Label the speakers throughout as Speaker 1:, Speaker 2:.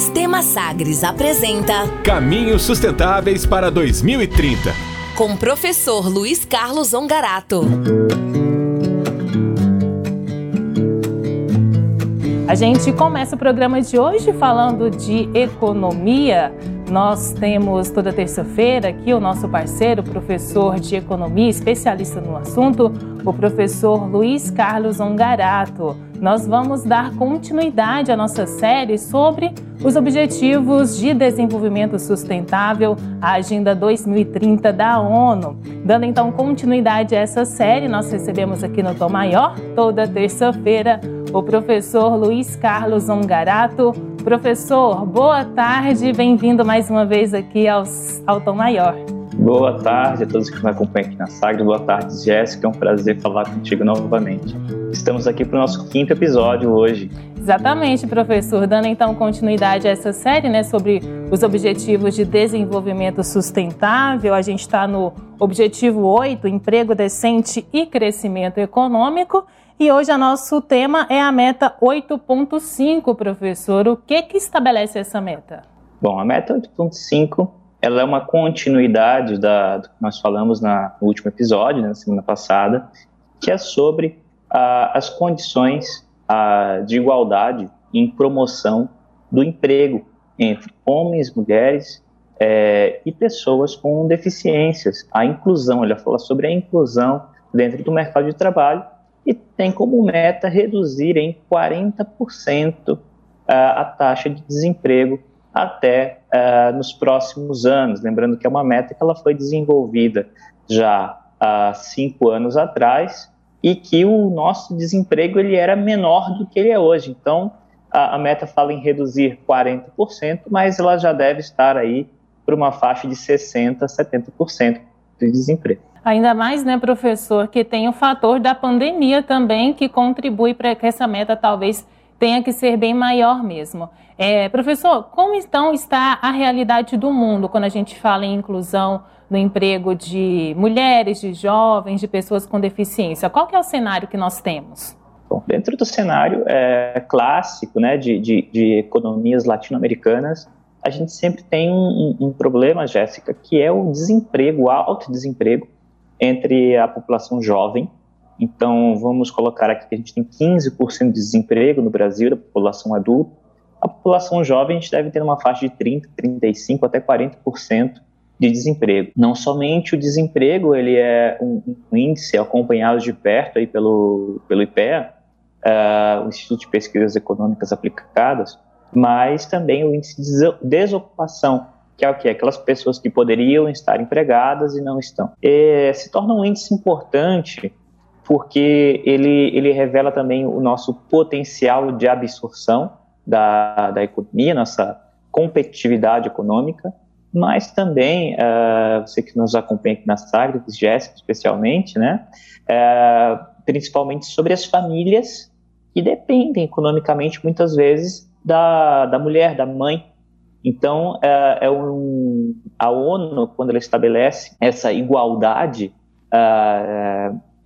Speaker 1: Sistema Sagres apresenta
Speaker 2: Caminhos Sustentáveis para 2030.
Speaker 1: Com o professor Luiz Carlos Ongarato.
Speaker 3: A gente começa o programa de hoje falando de economia. Nós temos toda terça-feira aqui o nosso parceiro, professor de economia, especialista no assunto, o professor Luiz Carlos Ongarato. Nós vamos dar continuidade à nossa série sobre os Objetivos de Desenvolvimento Sustentável, a Agenda 2030 da ONU. Dando então continuidade a essa série, nós recebemos aqui no Tom Maior, toda terça-feira, o professor Luiz Carlos Ongarato. Professor, boa tarde, bem-vindo mais uma vez aqui aos, ao Tom Maior.
Speaker 4: Boa tarde a todos que me acompanham aqui na Sagres. Boa tarde, Jéssica. É um prazer falar contigo novamente. Estamos aqui para o nosso quinto episódio hoje.
Speaker 3: Exatamente, professor. Dando então continuidade a essa série né, sobre os Objetivos de Desenvolvimento Sustentável, a gente está no Objetivo 8, Emprego Decente e Crescimento Econômico. E hoje o nosso tema é a meta 8.5, professor. O que, que estabelece essa meta?
Speaker 4: Bom, a meta 8.5 ela é uma continuidade da, do que nós falamos na, no último episódio, né, na semana passada, que é sobre as condições ah, de igualdade em promoção do emprego entre homens, mulheres é, e pessoas com deficiências. A inclusão, ela fala sobre a inclusão dentro do mercado de trabalho e tem como meta reduzir em 40% a taxa de desemprego até uh, nos próximos anos. Lembrando que é uma meta que ela foi desenvolvida já há cinco anos atrás e que o nosso desemprego ele era menor do que ele é hoje. Então, a, a meta fala em reduzir 40%, mas ela já deve estar aí para uma faixa de 60%, 70% de desemprego.
Speaker 3: Ainda mais, né, professor, que tem o fator da pandemia também que contribui para que essa meta talvez tenha que ser bem maior mesmo. É, professor, como então está a realidade do mundo quando a gente fala em inclusão no emprego de mulheres, de jovens, de pessoas com deficiência? Qual é o cenário que nós temos?
Speaker 4: Bom, dentro do cenário é, clássico né, de, de, de economias latino-americanas, a gente sempre tem um, um, problema, Jéssica, que é o desemprego, o alto desemprego entre a população jovem então, vamos colocar aqui que a gente tem 15% de desemprego no Brasil, da população adulta. A população jovem, a gente deve ter uma faixa de 30%, 35% até 40% de desemprego. Não somente o desemprego, ele é um, um índice acompanhado de perto aí pelo, pelo IPEA, uh, o Instituto de Pesquisas Econômicas Aplicadas, mas também o índice de desocupação, que é o que? Aquelas pessoas que poderiam estar empregadas e não estão. E se torna um índice importante porque ele, ele revela também o nosso potencial de absorção da, da economia, nossa competitividade econômica, mas também, uh, você que nos acompanha aqui na Sagres, Jéssica especialmente, né, uh, principalmente sobre as famílias que dependem economicamente, muitas vezes, da, da mulher, da mãe. Então, uh, é um, a ONU, quando ela estabelece essa igualdade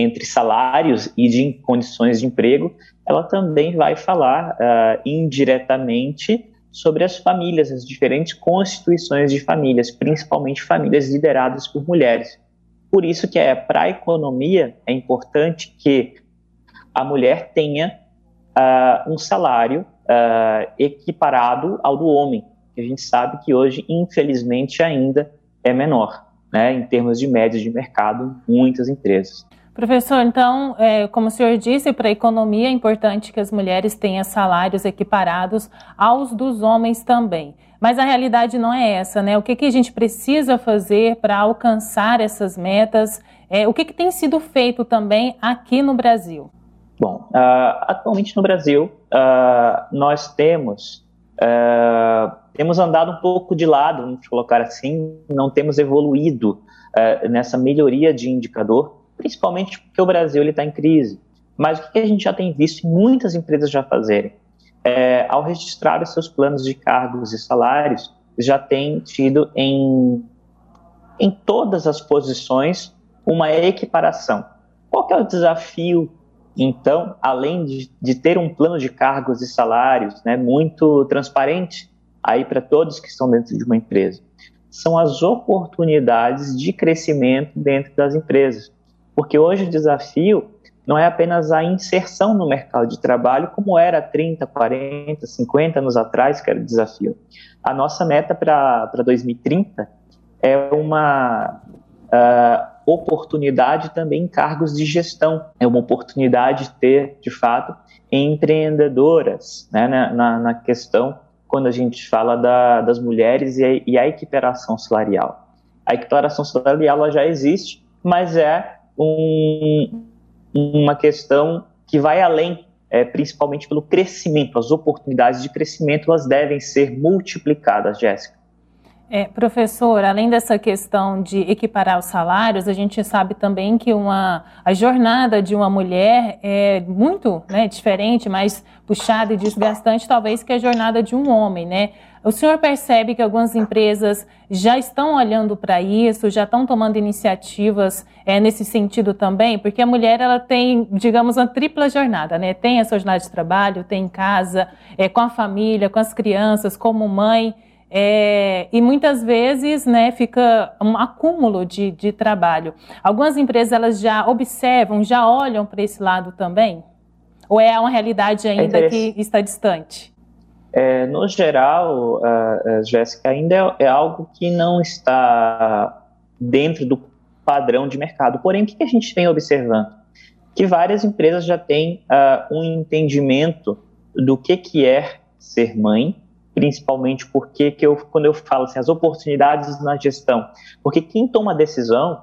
Speaker 4: entre salários e de condições de emprego, ela também vai falar uh, indiretamente sobre as famílias, as diferentes constituições de famílias, principalmente famílias lideradas por mulheres. Por isso que é para a economia é importante que a mulher tenha uh, um salário uh, equiparado ao do homem, que a gente sabe que hoje, infelizmente, ainda é menor, né, em termos de média de mercado, muitas empresas.
Speaker 3: Professor, então, é, como o senhor disse, para a economia é importante que as mulheres tenham salários equiparados aos dos homens também. Mas a realidade não é essa, né? O que, que a gente precisa fazer para alcançar essas metas? É, o que, que tem sido feito também aqui no Brasil?
Speaker 4: Bom, uh, atualmente no Brasil, uh, nós temos, uh, temos andado um pouco de lado, vamos colocar assim, não temos evoluído nessa melhoria de indicador principalmente porque o Brasil está em crise. Mas o que a gente já tem visto muitas empresas já fazerem? É, ao registrar os seus planos de cargos e salários, já tem tido em, em todas as posições uma equiparação. Qual é o desafio, então, além de, de ter um plano de cargos e salários né, muito transparente, aí para todos que estão dentro de uma empresa, são as oportunidades de crescimento dentro das empresas. Porque hoje o desafio não é apenas a inserção no mercado de trabalho, como era 30, 40, 50 anos atrás, que era o desafio. A nossa meta para 2030 é uma uh, oportunidade também em cargos de gestão, é uma oportunidade de ter, de fato, empreendedoras né, na, na questão quando a gente fala da, das mulheres e a, e a equiparação salarial. A equiparação salarial já existe, mas é um, uma questão que vai além, é, principalmente pelo crescimento. As oportunidades de crescimento elas devem ser multiplicadas, Jéssica.
Speaker 3: É, professor, além dessa questão de equiparar os salários, a gente sabe também que uma, a jornada de uma mulher é muito né, diferente, mais puxada e desgastante, talvez, que a jornada de um homem, né? O senhor percebe que algumas empresas já estão olhando para isso, já estão tomando iniciativas é, nesse sentido também? Porque a mulher ela tem, digamos, uma tripla jornada, né? Tem a sua jornada de trabalho, tem em casa, é, com a família, com as crianças, como mãe. É, e muitas vezes né, fica um acúmulo de, de trabalho. Algumas empresas elas já observam, já olham para esse lado também? Ou é uma realidade é ainda é que está distante?
Speaker 4: É, no geral, uh, Jéssica, ainda é, é, algo que não está dentro do padrão de mercado. Porém, o que a gente vem observando? Que várias empresas já têm uh, um entendimento do que, que é ser mãe, principalmente porque que eu, quando eu falo assim, as oportunidades na gestão, porque quem toma decisão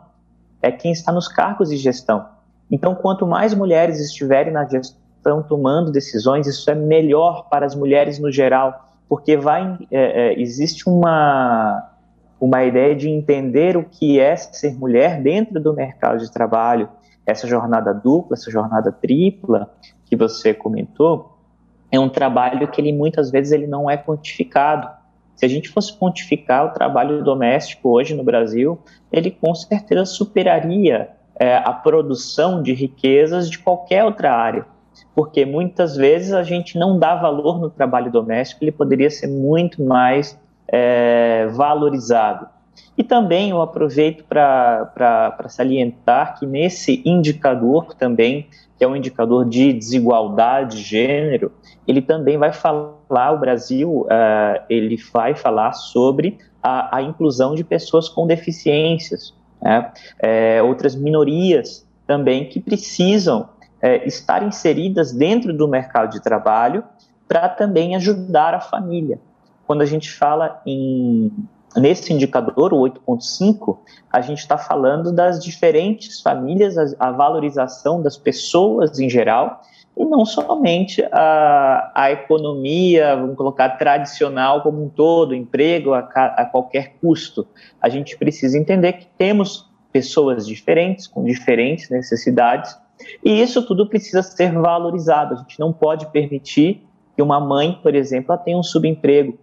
Speaker 4: é quem está nos cargos de gestão. Então, quanto mais mulheres estiverem na gestão tomando decisões, isso é melhor para as mulheres no geral, porque vai é, é, existe uma uma ideia de entender o que é ser mulher dentro do mercado de trabalho, essa jornada dupla, essa jornada tripla que você comentou, é um trabalho que ele muitas vezes ele não é quantificado. Se a gente fosse quantificar o trabalho doméstico hoje no Brasil, ele com certeza superaria é, a produção de riquezas de qualquer outra área, porque muitas vezes a gente não dá valor no trabalho doméstico, ele poderia ser muito mais é, valorizado. E também eu aproveito para salientar que nesse indicador também, que é um indicador de desigualdade de gênero, ele também vai falar, o Brasil, uh, ele vai falar sobre a, a, inclusão de pessoas com deficiências, né? é, outras minorias também que precisam é, estar inseridas dentro do mercado de trabalho para também ajudar a família. Quando a gente fala em nesse indicador, o 8.5, a gente está falando das diferentes famílias, a, valorização das pessoas em geral, e não somente a, a economia, vamos colocar, tradicional como um todo, emprego a, a qualquer custo. A gente precisa entender que temos pessoas diferentes, com diferentes necessidades, e isso tudo precisa ser valorizado. A gente não pode permitir que uma mãe, por exemplo, tenha um subemprego.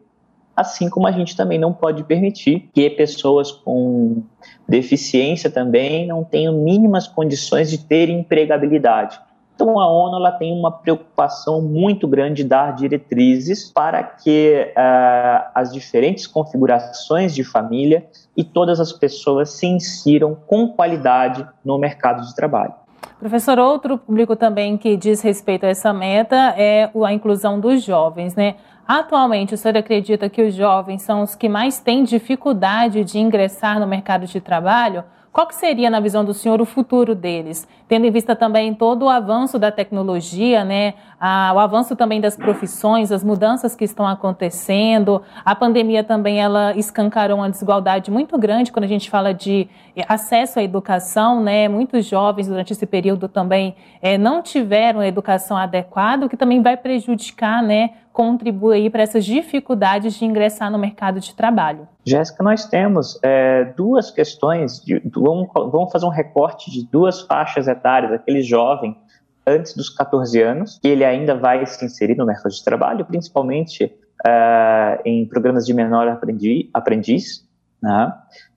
Speaker 4: Assim como a gente também não pode permitir que pessoas com deficiência também não tenham mínimas condições de ter empregabilidade. Então, a ONU ela tem uma preocupação muito grande de dar diretrizes para que uh, as diferentes configurações de família e todas as pessoas se insiram com qualidade no mercado de trabalho.
Speaker 3: Professor, outro público também que diz respeito a essa meta é a inclusão dos jovens, né? Atualmente, o senhor acredita que os jovens são os que mais têm dificuldade de ingressar no mercado de trabalho? Qual que seria, na visão do senhor, o futuro deles? Tendo em vista também todo o avanço da tecnologia, né? Ah, o avanço também das profissões, as mudanças que estão acontecendo. A pandemia também ela escancarou uma desigualdade muito grande quando a gente fala de acesso à educação, né? Muitos jovens durante esse período também é, não tiveram a educação adequada, o que também vai prejudicar, né? Contribuir para essas dificuldades de ingressar no mercado de trabalho?
Speaker 4: Jéssica, nós temos é, duas questões, de, vamos, vamos fazer um recorte de duas faixas etárias, aquele jovem antes dos 14 anos, que ele ainda vai se inserir no mercado de trabalho, principalmente é, em programas de menor aprendiz, aprendiz né?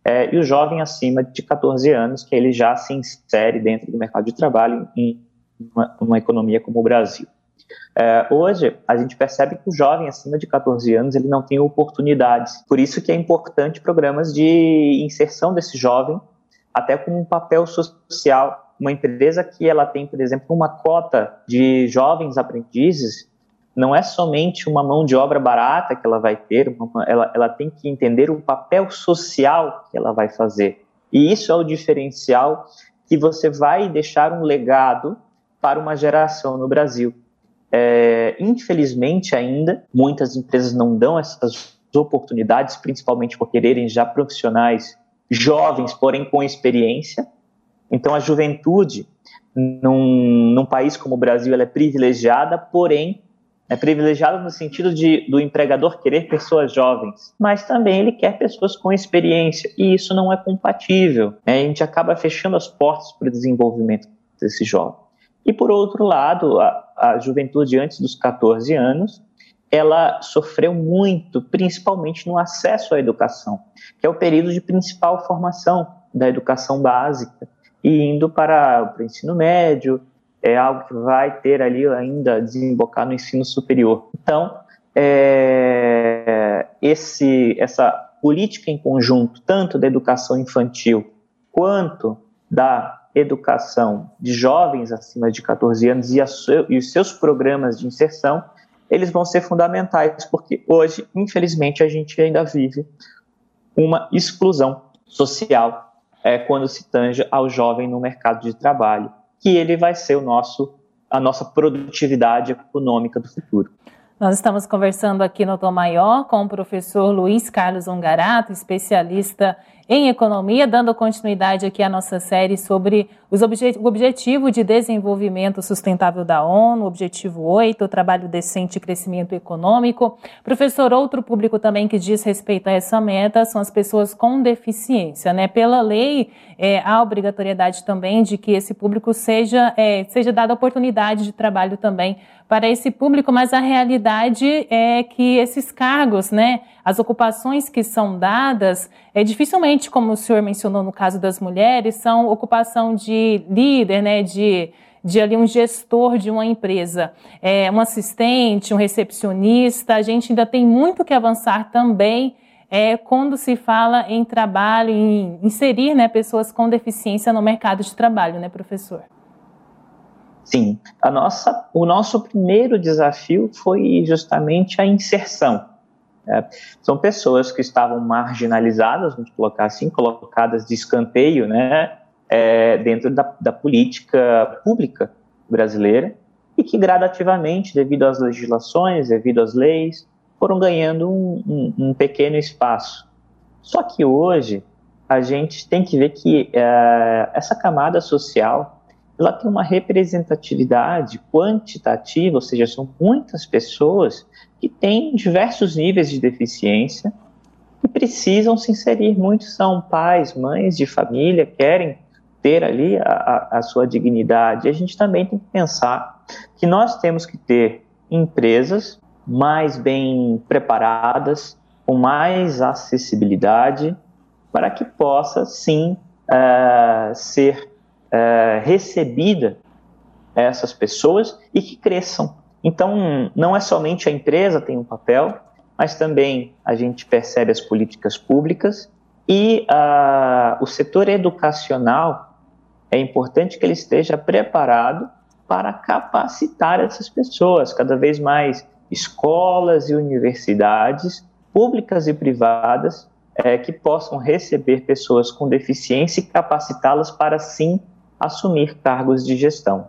Speaker 4: é, e o jovem acima de 14 anos, que ele já se insere dentro do mercado de trabalho em uma, uma economia como o Brasil. É, hoje, a gente percebe que o jovem acima de 14 anos ele não tem oportunidades. Por isso que é importante programas de inserção desse jovem, até com um papel social. Uma empresa que ela tem, por exemplo, uma cota de jovens aprendizes, não é somente uma mão de obra barata que ela vai ter, uma, ela, ela tem que entender o papel social que ela vai fazer. E isso é o diferencial que você vai deixar um legado para uma geração no Brasil. É, infelizmente, ainda, muitas empresas não dão essas oportunidades, principalmente por quererem já profissionais jovens, porém com experiência. Então, a juventude, num, num país como o Brasil, ela é privilegiada, porém, é privilegiada no sentido de do empregador querer pessoas jovens, mas também ele quer pessoas com experiência, e isso não é compatível. Né? A gente acaba fechando as portas para o desenvolvimento desse jovem. E, por outro lado, a, a juventude antes dos 14 anos, ela sofreu muito, principalmente no acesso à educação, que é o período de principal formação da educação básica, e indo para o ensino médio, é algo que vai ter ali ainda desembocar no ensino superior. Então, é, esse, essa política em conjunto, tanto da educação infantil quanto da educação de jovens acima de 14 anos e, seu, e os seus programas de inserção, eles vão ser fundamentais, porque hoje, infelizmente, a gente ainda vive uma exclusão social é, quando se tange ao jovem no mercado de trabalho, que ele vai ser o nosso, a nossa produtividade econômica do futuro.
Speaker 3: Nós estamos conversando aqui no Tom Maior com o professor Luiz Carlos Ongarato, especialista em economia, dando continuidade aqui à nossa série sobre o objetivo de desenvolvimento sustentável da ONU, objetivo 8, o trabalho decente e crescimento econômico. Professor, outro público também que diz respeito a essa meta são as pessoas com deficiência, né? Pela lei, é, há obrigatoriedade também de que esse público seja, é, seja dada oportunidade de trabalho também para esse público, mas a realidade é que esses cargos, né, as ocupações que são dadas, é dificilmente, como o senhor mencionou no caso das mulheres, são ocupação de líder, né, de de ali um gestor de uma empresa, é, um assistente, um recepcionista. A gente ainda tem muito que avançar também é, quando se fala em trabalho, em inserir né, pessoas com deficiência no mercado de trabalho, né, professor?
Speaker 4: Sim, a nossa, o nosso primeiro desafio foi justamente a inserção. É, são pessoas que estavam marginalizadas, vamos colocar assim, colocadas de escanteio, né, é, dentro da, da, política pública brasileira e que gradativamente, devido às legislações, devido às leis, foram ganhando um, um, um pequeno espaço. Só que hoje a gente tem que ver que é, essa camada social ela tem uma representatividade quantitativa, ou seja, são muitas pessoas que têm diversos níveis de deficiência e precisam se inserir. Muitos são pais, mães de família, querem ter ali a, a, sua dignidade. A gente também tem que pensar que nós temos que ter empresas mais bem preparadas, com mais acessibilidade, para que possa sim uh, ser é, recebida essas pessoas e que cresçam. Então, não é somente a empresa tem um papel, mas também a gente percebe as políticas públicas e uh, o setor educacional é importante que ele esteja preparado para capacitar essas pessoas, cada vez mais escolas e universidades públicas e privadas é, que possam receber pessoas com deficiência e capacitá-las para sim assumir cargos de gestão.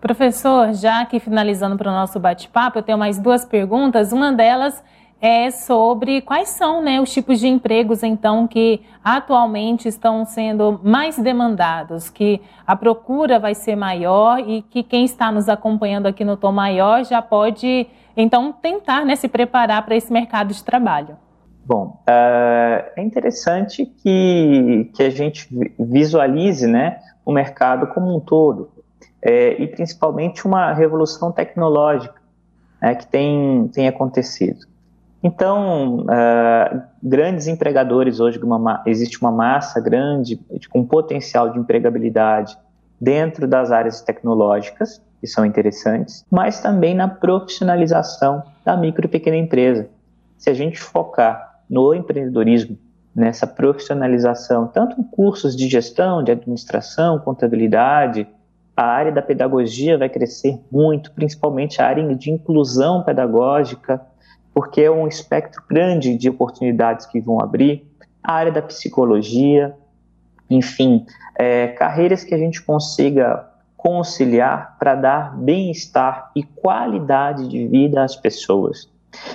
Speaker 3: Professor, já que finalizando para o nosso bate-papo, eu tenho mais duas perguntas. Uma delas é sobre quais são né, os tipos de empregos, então, que atualmente estão sendo mais demandados, que a procura vai ser maior e que quem está nos acompanhando aqui no Tom Maior já pode, então, tentar né, se preparar para esse mercado de trabalho.
Speaker 4: Bom, uh, é interessante que, que a gente visualize né, o mercado como um todo, é, e principalmente uma revolução tecnológica né, que tem, tem acontecido. Então, uh, grandes empregadores hoje, uma, existe uma massa grande com potencial de empregabilidade dentro das áreas tecnológicas, que são interessantes, mas também na profissionalização da micro e pequena empresa. Se a gente focar no empreendedorismo, nessa profissionalização, tanto em cursos de gestão, de administração, contabilidade, a área da pedagogia vai crescer muito, principalmente a área de inclusão pedagógica, porque é um espectro grande de oportunidades que vão abrir, a área da psicologia, enfim, é, carreiras que a gente consiga conciliar para dar bem-estar e qualidade de vida às pessoas.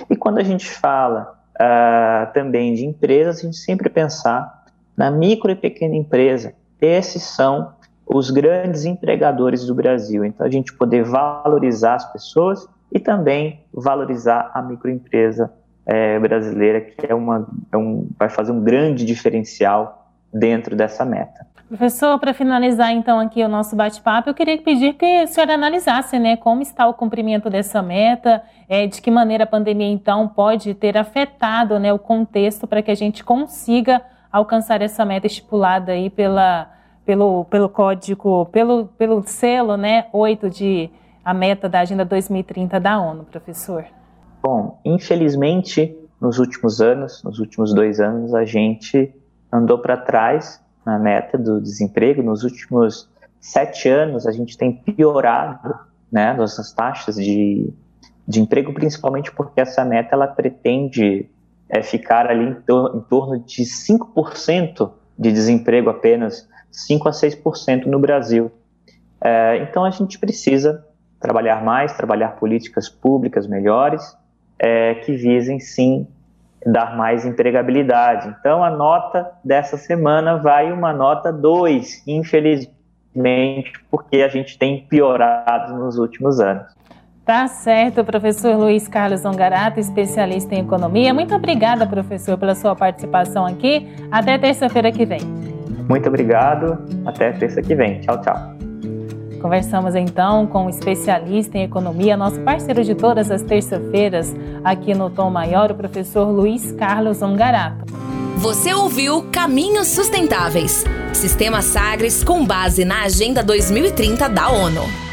Speaker 4: E quando a gente fala uh, também de empresas, a gente sempre pensar na micro e pequena empresa. Esses são os grandes empregadores do Brasil. Então, a gente poder valorizar as pessoas e também valorizar a microempresa é, brasileira, que é uma, é um, vai fazer um grande diferencial dentro dessa meta.
Speaker 3: Professor, para finalizar então aqui o nosso bate-papo, eu queria pedir que o senhor analisasse, né, como está o cumprimento dessa meta, é, de que maneira a pandemia então pode ter afetado, né, o contexto para que a gente consiga alcançar essa meta estipulada aí pela, pelo, pelo código, pelo, pelo selo, né, 8 de a meta da Agenda 2030 da ONU, professor.
Speaker 4: Bom, infelizmente, nos últimos anos, nos últimos dois anos, a gente andou para trás na meta do desemprego. Nos últimos sete anos, a gente tem piorado né, nossas taxas de, de emprego, principalmente porque essa meta ela pretende é, ficar ali em, to em torno de 5% de desemprego apenas, 5 a 6% no Brasil. É, então a gente precisa trabalhar mais, trabalhar políticas públicas melhores, é, que visem sim dar mais empregabilidade. Então, a nota dessa semana vai uma nota 2, infelizmente, porque a gente tem piorado nos últimos anos.
Speaker 3: Tá certo, professor Luiz Carlos Ongarato, especialista em economia. Muito obrigada, professor, pela sua participação aqui. Até terça-feira que vem.
Speaker 4: Muito obrigado. Até terça que vem. Tchau, tchau.
Speaker 3: Conversamos então com um especialista em economia, nosso parceiro de todas as terças-feiras aqui no Tom Maior, o professor Luiz Carlos Ongarato.
Speaker 1: Você ouviu Caminhos Sustentáveis, Sistema Sagres com base na Agenda 2030 da ONU.